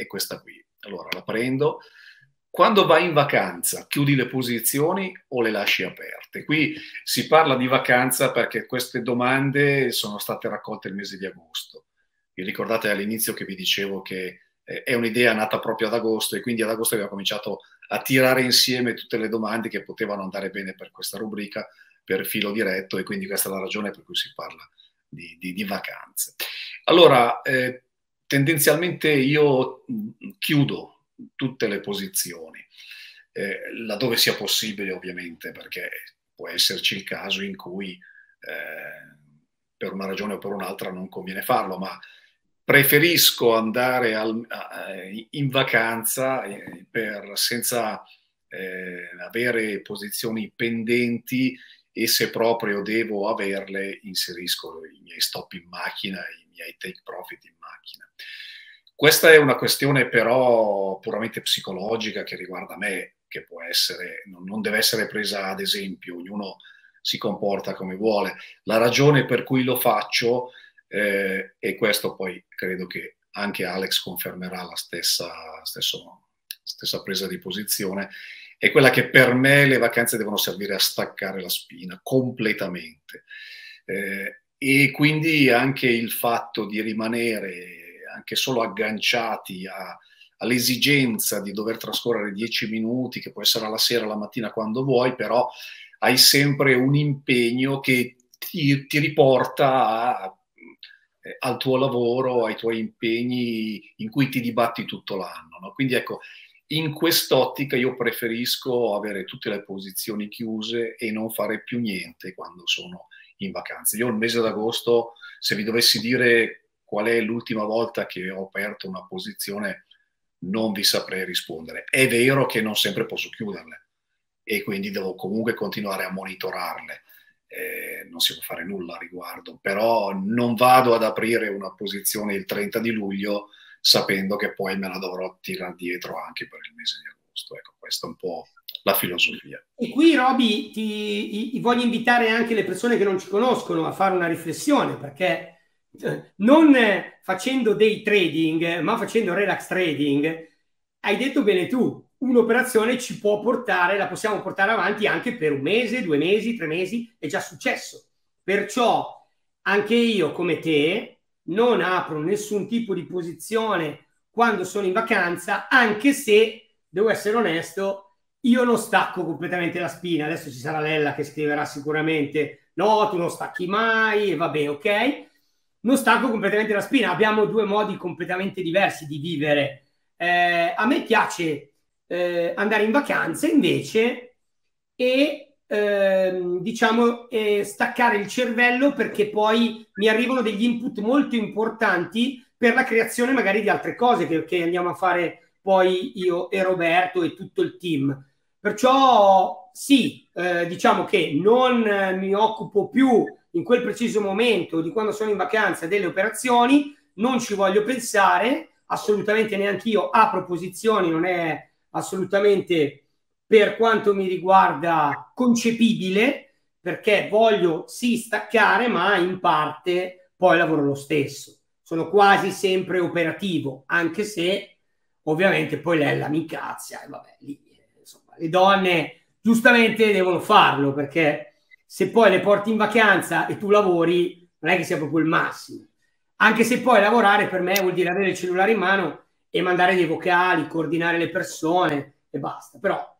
è questa qui. Allora la prendo. Quando vai in vacanza, chiudi le posizioni o le lasci aperte? Qui si parla di vacanza perché queste domande sono state raccolte il mese di agosto. Vi ricordate all'inizio che vi dicevo che eh, è un'idea nata proprio ad agosto e quindi ad agosto abbiamo cominciato a tirare insieme tutte le domande che potevano andare bene per questa rubrica per filo diretto e quindi questa è la ragione per cui si parla di, di, di vacanze. Allora, eh, tendenzialmente io chiudo tutte le posizioni, eh, laddove sia possibile ovviamente, perché può esserci il caso in cui eh, per una ragione o per un'altra non conviene farlo, ma preferisco andare al, in vacanza eh, per, senza eh, avere posizioni pendenti e se proprio devo averle inserisco i miei stop in macchina, i miei take profit in macchina. Questa è una questione però puramente psicologica che riguarda me, che può essere, non deve essere presa ad esempio, ognuno si comporta come vuole. La ragione per cui lo faccio, eh, e questo poi credo che anche Alex confermerà la stessa, stesso, stessa presa di posizione, è quella che per me le vacanze devono servire a staccare la spina completamente. Eh, e quindi anche il fatto di rimanere anche solo agganciati a, all'esigenza di dover trascorrere dieci minuti, che può essere alla sera, alla mattina, quando vuoi, però hai sempre un impegno che ti, ti riporta a, eh, al tuo lavoro, ai tuoi impegni in cui ti dibatti tutto l'anno. No? Quindi ecco, in quest'ottica io preferisco avere tutte le posizioni chiuse e non fare più niente quando sono in vacanza. Io il mese d'agosto, se vi dovessi dire qual è l'ultima volta che ho aperto una posizione, non vi saprei rispondere. È vero che non sempre posso chiuderle e quindi devo comunque continuare a monitorarle. Eh, non si può fare nulla a riguardo, però non vado ad aprire una posizione il 30 di luglio sapendo che poi me la dovrò tirare dietro anche per il mese di agosto. Ecco, questa è un po' la filosofia. E qui, Roby, ti, ti voglio invitare anche le persone che non ci conoscono a fare una riflessione, perché eh, non facendo day trading, ma facendo relax trading, hai detto bene tu, un'operazione ci può portare, la possiamo portare avanti anche per un mese, due mesi, tre mesi, è già successo. Perciò anche io, come te, non apro nessun tipo di posizione quando sono in vacanza, anche se, devo essere onesto, io non stacco completamente la spina. Adesso ci sarà Lella che scriverà sicuramente, no, tu non stacchi mai, e vabbè, ok. Non stacco completamente la spina. Abbiamo due modi completamente diversi di vivere. Eh, a me piace eh, andare in vacanza invece e Ehm, diciamo, eh, staccare il cervello perché poi mi arrivano degli input molto importanti per la creazione magari di altre cose che, che andiamo a fare poi io e Roberto e tutto il team. Perciò sì, eh, diciamo che non mi occupo più in quel preciso momento di quando sono in vacanza delle operazioni, non ci voglio pensare, assolutamente neanche io apro posizioni, non è assolutamente per quanto mi riguarda concepibile perché voglio sì staccare ma in parte poi lavoro lo stesso sono quasi sempre operativo anche se ovviamente poi lei la mi cazia e vabbè lì insomma le donne giustamente devono farlo perché se poi le porti in vacanza e tu lavori non è che sia proprio il massimo anche se poi lavorare per me vuol dire avere il cellulare in mano e mandare dei vocali, coordinare le persone e basta. Però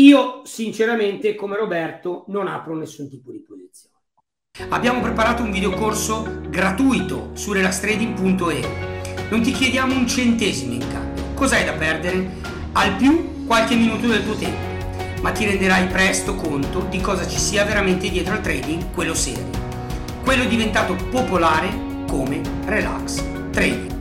io sinceramente come Roberto non apro nessun tipo di posizione. Abbiamo preparato un videocorso gratuito su relastrading.e. Non ti chiediamo un centesimo in cambio. Cos'hai da perdere? Al più qualche minuto del tuo tempo, ma ti renderai presto conto di cosa ci sia veramente dietro al trading, quello serio. Quello diventato popolare come relax trading.